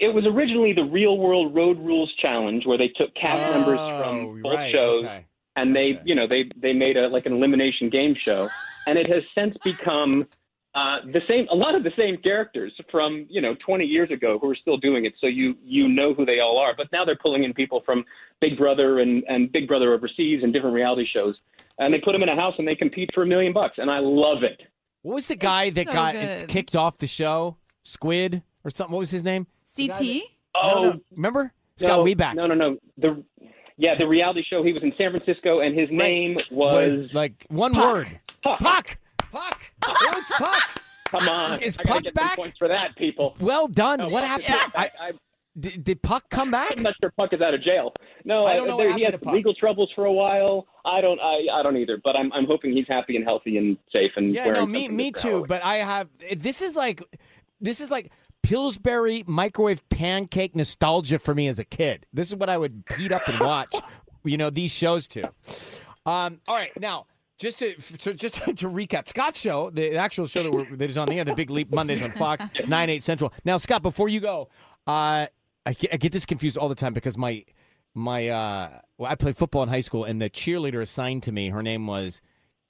It was originally the Real World Road Rules Challenge, where they took cast oh, members from Oh, both right, shows okay. and they, Okay. you know, they they made a like an elimination game show, and it has since become uh, the same. A lot of the same characters from you know 20 years ago who are still doing it, so you you know who they all are. But now they're pulling in people from Big Brother and and Big Brother overseas and different reality shows, and they put them in a house and they compete for a million bucks, and I love it. What was the guy that so got good. kicked off the show? Squid or something? What was his name? CT. Oh, No, no, remember? no, Scott Weeback. No, no, no. The yeah, the reality show. He was in San Francisco, and his name was, was like one Puck. word. Puck. Puck. Puck. It was Puck. Come on, Is I Puck get back? points for that, people. Well done. No, what happened? back. I, I, did, did Puck come back? I'm not sure Puck is out of jail. No, I don't know there, he had legal troubles for a while. I don't. I, I don't either. But I'm I'm hoping he's happy and healthy and safe and Yeah, no, me, me too. Halloween. But I have. This is like, this is like Pillsbury microwave pancake nostalgia for me as a kid. This is what I would heat up and watch. you know these shows too. Um. All right, now. Just to so just to recap, Scott's show, the actual show that, we're, that is on the air, the Big Leap Mondays on Fox, nine eight Central. Now, Scott, before you go, uh, I get, I get this confused all the time because my my uh, well, I played football in high school, and the cheerleader assigned to me, her name was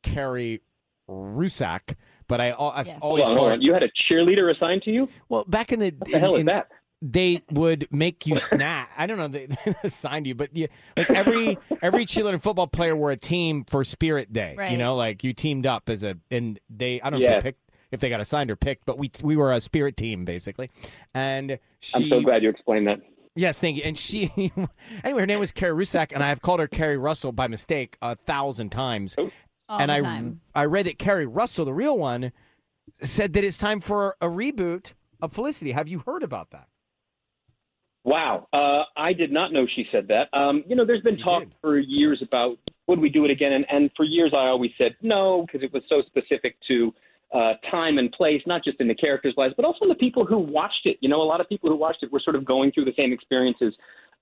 Carrie Rusak, but I I've Yes. Hold always on, hold on. You had a cheerleader assigned to you? well back in the What the hell in- is that? They would make you snap. I don't know. They, they assigned you, but you, like every every cheerleader football player were a team for Spirit Day. You know, like you teamed up as a and they. I don't know if they picked if they got assigned or picked, but we we were a Spirit team basically. And she, I'm so glad you explained that. Yes, thank you. And she, anyway, her name was Carrie Rusak, and I have called her Keri Russell by mistake a thousand times. Oh. All and the I, time. I read that Keri Russell, the real one, said that it's time for a reboot of Felicity. Have you heard about that? Wow. Uh, I did not know she said that. Um, you know, there's been She talk did. for years about would we do it again, and, and for years I always said no because it was so specific to uh, time and place, not just in the characters' lives, but also in the people who watched it. You know, a lot of people who watched it were sort of going through the same experiences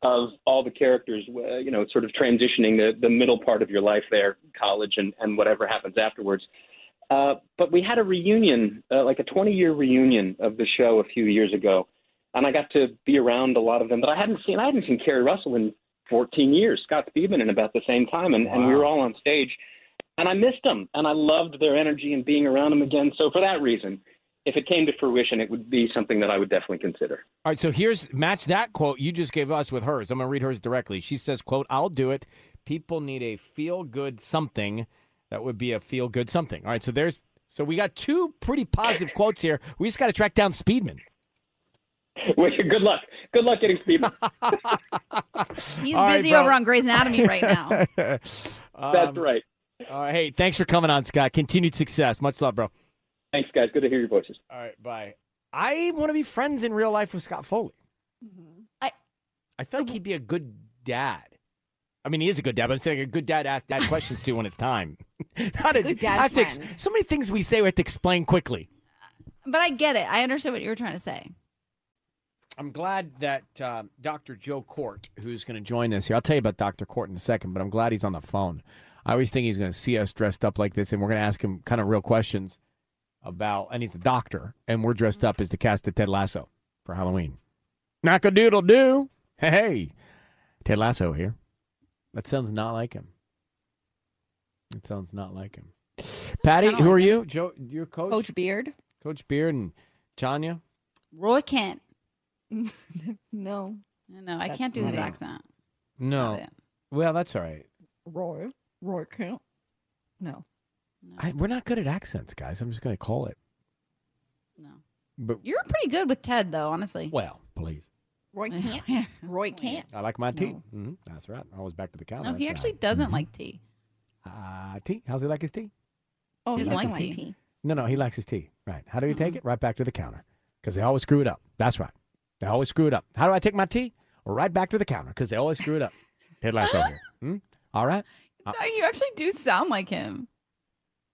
of all the characters. Uh, you know, sort of transitioning the the middle part of your life there, college, and and whatever happens afterwards. Uh, but we had a reunion, uh, like a 20 year reunion of the show a few years ago. And I got to be around a lot of them that I hadn't seen. I hadn't seen Keri Russell in 14 years, Scott Speedman in about the same time. And, and we were all on stage. And I missed them. And I loved their energy and being around them again. So for that reason, if it came to fruition, it would be something that I would definitely consider. All right, so here's match that quote you just gave us with hers. I'm going to read hers directly. She says, "quote I'll do it. People need a feel good something. That would be a feel good something." All right, so there's so we got two pretty positive quotes here. We just got to track down Speedman. Well, Good luck. Good luck getting Speedman. He's All right, busy bro. over on Grey's Anatomy right now. That's Um, right. All right, hey, thanks for coming on, Scott. Continued success. Much love, bro. Thanks, guys. Good to hear your voices. All right, bye. I want to be friends in real life with Scott Foley. I- I feel like he'd be a good dad. I mean, he is a good dad, but I'm saying a good dad asks dad questions too when it's time. Not a Good dad I have to ex- so many things we say we have to explain quickly. But I get it. I understand what you were trying to say. I'm glad that um, Dr. Joe Kort, who's going to join us here, I'll tell you about Dr. Kort in a second, but I'm glad he's on the phone. I always think he's going to see us dressed up like this, and we're going to ask him kind of real questions about, and he's a doctor, and we're dressed up as the cast of Ted Lasso for Halloween. Knock a doodle doo. Hey, hey, Ted Lasso here. That sounds not like him. It sounds not like him. Patty, who like are him. you? Joe, you're coach? Coach Beard? Coach Beard and Tanya? Roy Kent. no. No, I That's can't do his funny. accent. No. It. Well, that's all right. Roy. Roy Kent? No. No, I, we're not good at accents, guys. I'm just going to call it. no. But You're pretty good with Ted, though. Honestly. well, please. Roy can't. Roy can't. I like my tea. No. hmm That's right. Always back to the counter. No, he actually right. doesn't like tea. Uh, tea. How's he like his tea? Oh, He he doesn't doesn't like like tea. tea. No, no, he likes his tea. Right. How do you take it? Right back to the counter. Because they always screw it up. That's right. They always screw it up. How do I take my tea? Right back to the counter because they always screw it up. Ted Lasso here. Hmm? All right. you actually do sound like him.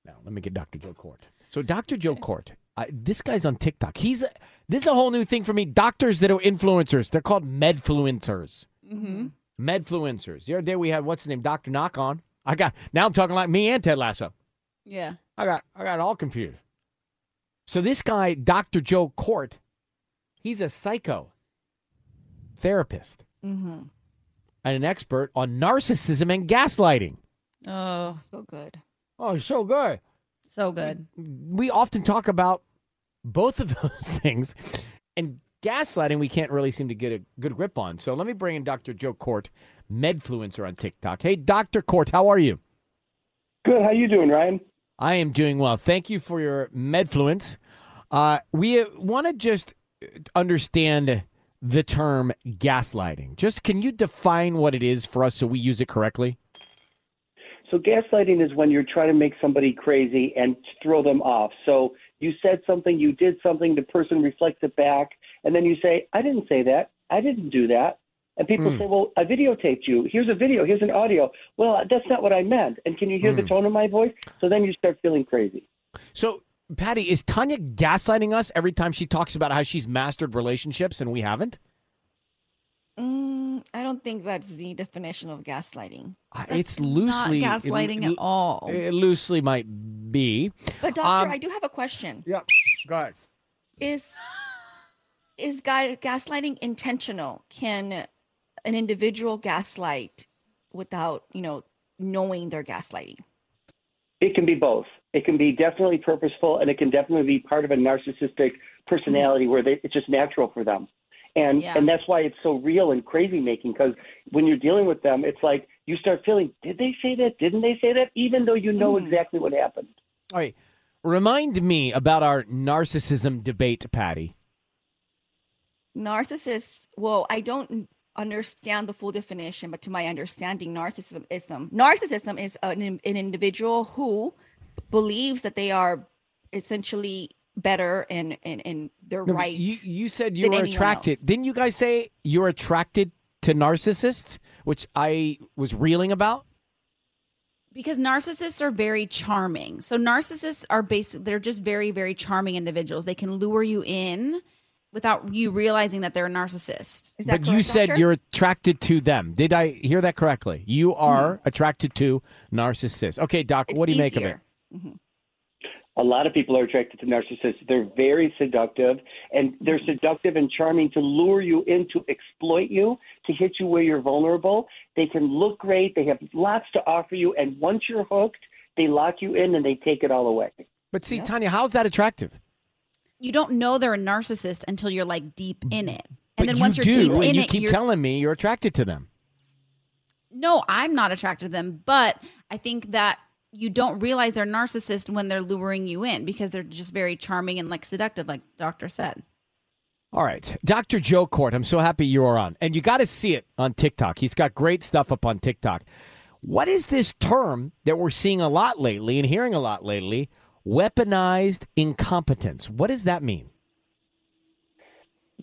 Now, let me get Dr. Joe Kort. So, Dr. Joe Kort, I, this guy's on TikTok. He's a, this is a whole new thing for me. Doctors that are influencers, they're called medfluencers. Mm-hmm. Medfluencers. The other day we had what's his name, Doctor Knock on. I got now I'm talking like me and Ted Lasso. Yeah. I got I got all confused. So this guy, Doctor Joe Kort, he's a psycho therapist Mm-hmm. and an expert on narcissism and gaslighting. Oh, So good. Oh, so good. so good. we often talk about both of those things and gaslighting we can't really seem to get a good grip on so let me bring in dr joe kort medfluencer on tiktok hey dr kort how are you Good. How you doing, Ryan? i am doing well thank you for your medfluence uh, we want to just understand the term gaslighting just can you define what it is for us so we use it correctly So gaslighting is when you're trying to make somebody crazy and throw them off. So you said something, you did something, the person reflects it back, and then you say, "I didn't say that. I didn't do that." And people Mm. say, "Well, I videotaped you. Here's a video. Here's an audio." Well, that's not what I meant. And can you hear the Mm. tone of my voice? So then you start feeling crazy. so patty is tanya gaslighting us every time she talks about how she's mastered relationships and we haven't Mm, I don't think that's the definition of gaslighting. Uh, it's loosely Not gaslighting it, at all. It loosely might be. But doctor, Um, I do have a question. Yeah, go ahead. Is is ga- gaslighting intentional? Can an individual gaslight without, you know, knowing they're gaslighting? It can be both. It can be definitely purposeful, and it can definitely be part of a narcissistic personality where they, it's just natural for them. And Yeah. and that's why it's so real and crazy making because when you're dealing with them, it's like you start feeling, did they say that? Didn't they say that? Even though you know Mm. exactly what happened. All right. Remind me about our narcissism debate, Patty. Narcissists, well, I don't understand the full definition, but to my understanding, narcissism is narcissism is an, an individual who believes that they are essentially better and and, and they're No, right. You, you said you than were attracted. else. Didn't you guys say you're attracted to narcissists, which I was reeling about? Because narcissists are very charming. So narcissists are basic they're just very, very charming individuals. They can lure you in without you realizing that they're a narcissist. Is that But you said doctor? you're attracted to them. Did I hear that correctly? You are mm-hmm. attracted to narcissists. Okay, Doc, It's what do you make of it? Easier. Mhm. A lot of people are attracted to narcissists. They're very seductive, and they're seductive and charming to lure you in to exploit you, to hit you where you're vulnerable. They can look great. They have lots to offer you, and once you're hooked, they lock you in and they take it all away. But see, Yeah. Tanya, how's that attractive? You don't know they're a narcissist until you're like deep in it. And But then you once you're do, deep in you it, keep you're telling me you're attracted to them. No, I'm not attracted to them, but I think that you don't realize they're narcissist when they're luring you in because they're just very charming and like seductive, like doctor said. All right. Dr. Joe Kort, I'm so happy you are on. And you got to see it on TikTok. He's got great stuff up on TikTok. What is this term that we're seeing a lot lately and hearing a lot lately? Weaponized incompetence. What does that mean?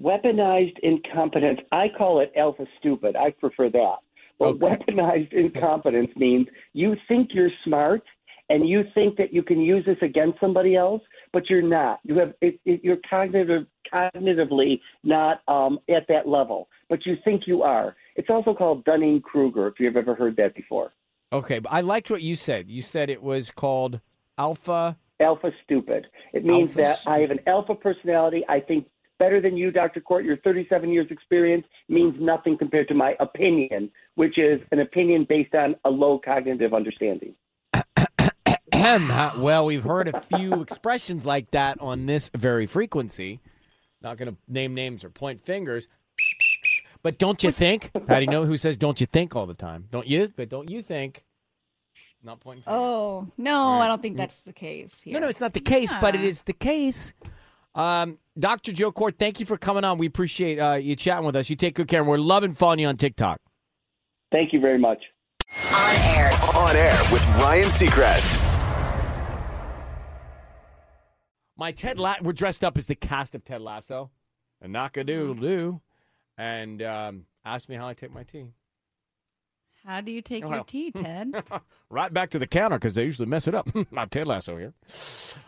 Weaponized incompetence. I call it alpha stupid. I prefer that. But Okay. weaponized incompetence means you think you're smart and you think that you can use this against somebody else, but you're not. You have it, it, you're cognitive, cognitively not um, at that level, but you think you are. It's also called Dunning Kruger. If you've ever heard that before, Okay, but I liked what you said. You said it was called alpha. alpha stupid. It means Alpha that I have an alpha personality. I think better than you, Dr. Kort. Your 37 years experience means nothing compared to my opinion, which is an opinion based on a low cognitive understanding. well, we've heard a few expressions like that on this very frequency. Not going to name names or point fingers. But don't you think? Patty, know who says don't you think all the time? Don't you? But don't you think? Not pointing fingers. Oh no, right. I don't think that's the case. Here. No, no, it's not the case, but it is the case. Um, Dr. Joe Kort, thank you for coming on. We appreciate uh, you chatting with us. You take good care, and we're loving following you on TikTok. Thank you very much. On air. On air with Ryan Seacrest. My Ted, La- we're dressed up as the cast of Ted Lasso, and knockadoodle doo, and um, ask me how I take my tea. How do you take Well. your tea, Ted? right back to the counter because they usually mess it up. Not Ted Lasso here.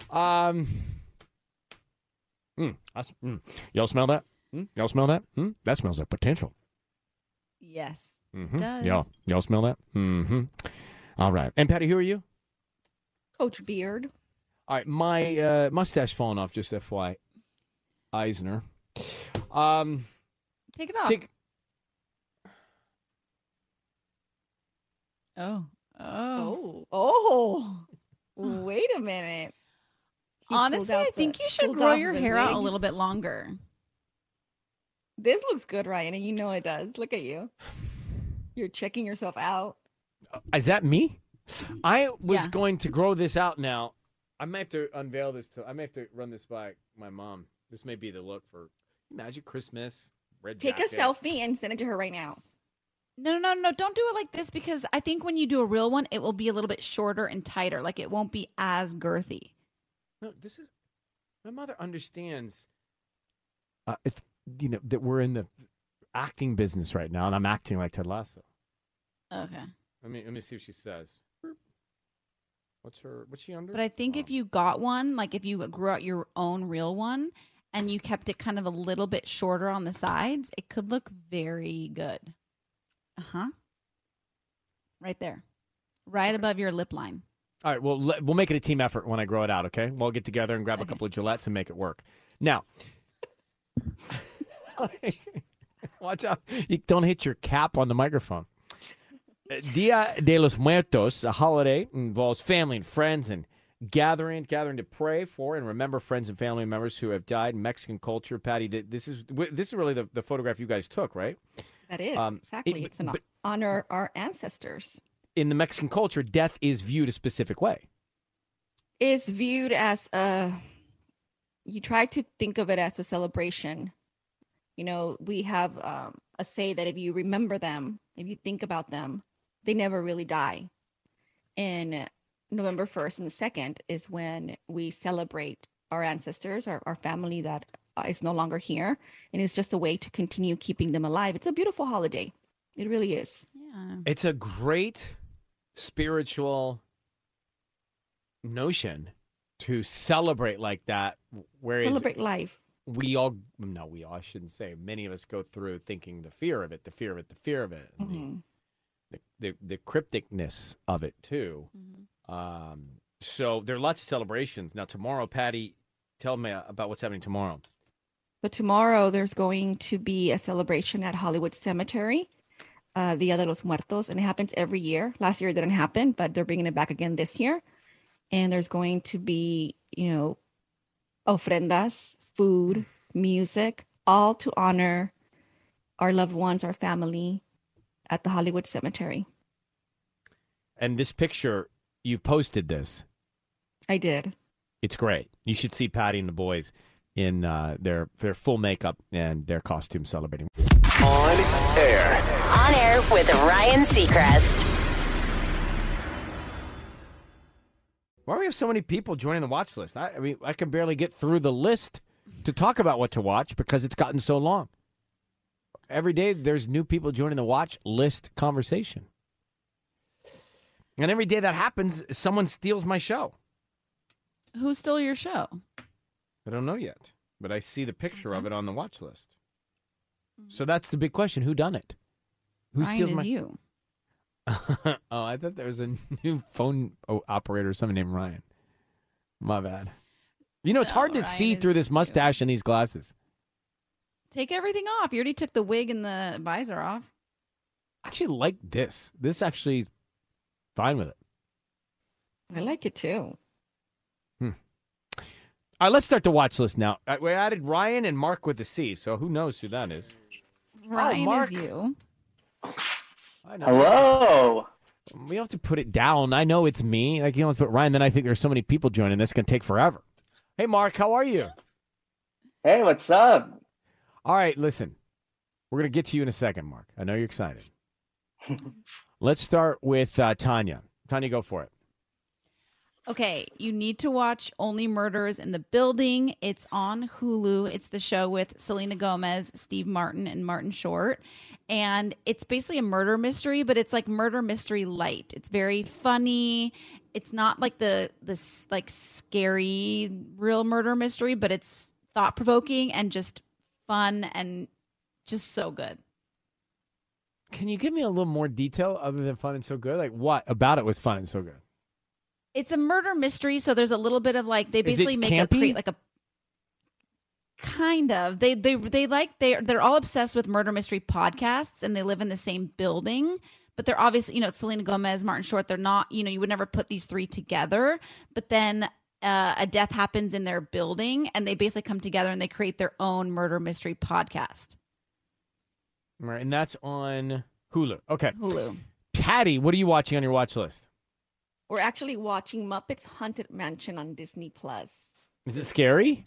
Um, mm, I s- mm. y'all smell that? Mm, y'all smell that? Mm, that smells like potential. yes. Mm-hmm. does. Y'all, y'all smell that? Mm-hmm. All right. And Patty, who are you? Coach Beard. All right, my uh, mustache falling off. Just FY, Eisner. Um, Take it off. take, oh. Oh. Oh, oh. Wait a minute. He pulled Honestly, out I the- think you should grow your the hair out a little bit longer. This looks good, Ryan, and you know it does. Look at you. You're checking yourself out. Uh, is that me? I was Yeah. going to grow this out now. I may have to unveil this. To, I may have to run this by my mom. This may be the look for Magic Christmas. Red Take a selfie and send it to her right now. No, no, no, no. Don't do it like this because I think when you do a real one, it will be a little bit shorter and tighter. Like it won't be as girthy. No, this is my mother understands. Uh, it's you know that we're in the acting business right now, and I'm acting like Ted Lasso. Okay. Let me let me see what she says. What's her? What's she under? But I think if you got one, like if you grew out your own real one and you kept it kind of a little bit shorter on the sides, it could look very good. Uh huh. Right there. Right above your lip line. All right, well, let, we'll make it a team effort when I grow it out. Okay, we'll get together and grab a couple of Gillettes and make it work. Now, watch out! You don't hit your cap on the microphone. Uh, Dia de los Muertos, a holiday, involves family and friends and gathering, gathering to pray for and remember friends and family members who have died. in Mexican culture, Patty. This is this is really the, the photograph you guys took, right? That is Um, it- exactly. it's an but- honor our ancestors. In the Mexican culture, death is viewed a specific way. It's viewed as a. You try to think of it as a celebration. You know, we have um, a say that if you remember them, if you think about them, they never really die. And November 1st and the 2nd is when we celebrate our ancestors, our, our family that uh, no longer here. And it's just a way to continue keeping them alive. It's a beautiful holiday. It really is. Yeah. It's a great spiritual notion to celebrate like that. Whereas Celebrate life. we all, no, we all, I shouldn't say, many of us go through thinking the fear of it, the fear of it, the fear of it, and the- the, the, crypticness of it too. Mhm. Um, so there are lots of celebrations. Now, tomorrow, Patty, tell me about what's happening tomorrow. But tomorrow there's going to be a celebration at Hollywood Cemetery, uh, Dia de los Muertos, and it happens every year. Last year it didn't happen, but they're bringing it back again this year. And there's going to be, you know, ofrendas, food, music, all to honor our loved ones, our family at the Hollywood Cemetery. And this picture, you posted this. I did. It's great. You should see Patty and the boys in uh, their their full makeup and their costume celebrating. On air. On air with Ryan Seacrest. Why do we have so many people joining the watch list? I, I mean, I can barely get through the list to talk about what to watch because it's gotten so long. Every day, there's new people joining the watch list conversation. And every day that happens, someone steals my show. Who stole your show? I don't know yet, but I see the picture of it on the watch list. Mm-hmm. So that's the big question: Who done it? Who Ryan steals is my? you. oh, I thought there was a new phone o- operator, someone named Ryan. My bad. You know, it's No, hard to Ryan see is through this mustache and these glasses. Take everything off. You already took the wig and the visor off. I actually like this. This actually fine with it. I like it too. All right, let's start the watch list now. Uh, We added Ryan and Mark with a C, so who knows who that is? Ryan Mark. is you. I know. Hello. We don't have to put it down. I know it's me. Like you don't have to put Ryan. Then I think there's so many people joining. This going to take forever. Hey, Mark, how are you? Hey, what's up? All right, listen. We're going to get to you in a second, Mark. I know you're excited. Let's start with uh, Tanya. Tanya, go for it. Okay, you need to watch Only Murders in the Building. It's on Hulu. It's the show with Selena Gomez, Steve Martin, and Martin Short. And it's basically a murder mystery, but it's like murder mystery light. It's very funny. It's not like the this like scary real murder mystery, but it's thought provoking and just fun and just so good. Can you give me a little more detail other than fun and so good? Like what about it was fun and so good? It's a murder mystery, so there's a little bit of like they basically make a campy? create like a kind of they they they like they they're all obsessed with murder mystery podcasts and they live in the same building but they're obviously you know Selena Gomez Martin Short they're not you know you would never put these three together but then uh, a death happens in their building and they basically come together and they create their own murder mystery podcast All right, and that's on Hulu. Okay. Hulu Patty, what are you watching on your watch list? We're actually watching Muppets Haunted Mansion on Disney Plus. Is it scary?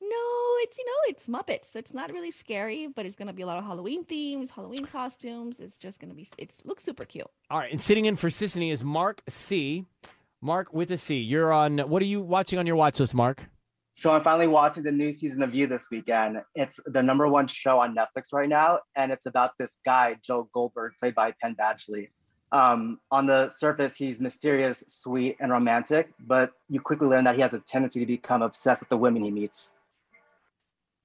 No, it's you know it's Muppets, so it's not really scary, but it's gonna be a lot of Halloween themes, Halloween costumes. It's just gonna be it's looks super cute. All right, and sitting in for Sisanie is Mark C. Mark with a C. You're on. What are you watching on your watch list, Mark? So I'm finally watching the new season of You this weekend. It's the number one show on Netflix right now, and it's about this guy, Joe Goldberg, played by Penn Badgley. Um, on the surface, he's mysterious, sweet, and romantic, but you quickly learn that he has a tendency to become obsessed with the women he meets.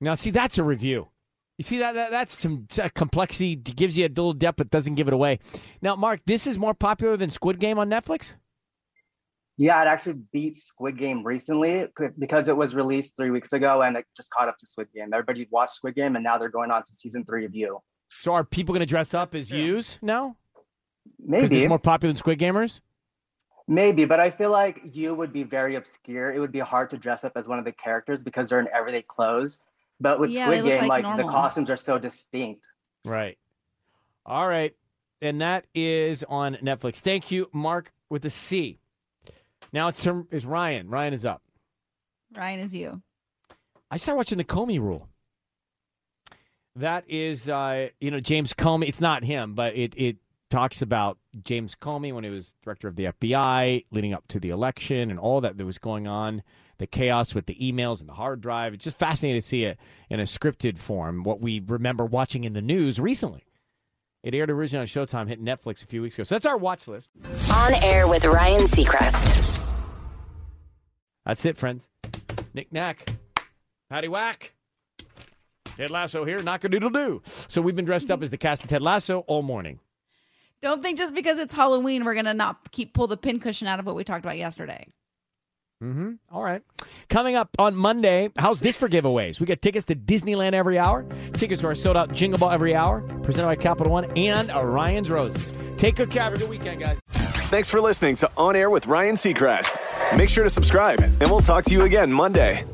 Now, see, that's a review. You see that, that that's some uh, complexity. Gives you a little depth, but doesn't give it away. Now, Mark, this is more popular than Squid Game on Netflix. Yeah, it actually beat Squid Game recently because it was released three weeks ago and it just caught up to Squid Game. Everybody watched Squid Game, and now they're going on to season three of You. So, are people going to dress up as yous now? Because Maybe. it's more popular than Squid Gamers. Maybe, but I feel like you would be very obscure. It would be hard to dress up as one of the characters because they're in everyday clothes. But with Yeah, Squid Game, like like, the costumes are so distinct. Right. All right, and that is on Netflix. Thank you, Mark with a C. Now it's is Ryan. Ryan is up. Ryan is you I started watching the Comey Rule. That is, uh, you know, James Comey. It's not him, but it it talks about James Comey when he was director of the FBI, leading up to the election, and all that that was going on, the chaos with the emails and the hard drive. It's just fascinating to see it in a scripted form. What we remember watching in the news recently. It aired originally on Showtime, hit Netflix a few weeks ago. So that's our watch list. On air with Ryan Seacrest. That's it, friends. Nick Knack, Patty Whack, Ted Lasso here, knock a doodle doo. So we've been dressed up as the cast of Ted Lasso all morning. Don't think just because it's Halloween we're gonna not keep pull the pincushion out of what we talked about yesterday Mm-hmm. All right. Coming up on Monday, how's this for giveaways? We got tickets to Disneyland every hour, tickets to our sold out Jingle Ball every hour, presented by Capital One, and Orion's Roses. Take good care. Have a good weekend, guys. Thanks for listening to On Air with Ryan Seacrest. Make sure to subscribe, and we'll talk to you again Monday.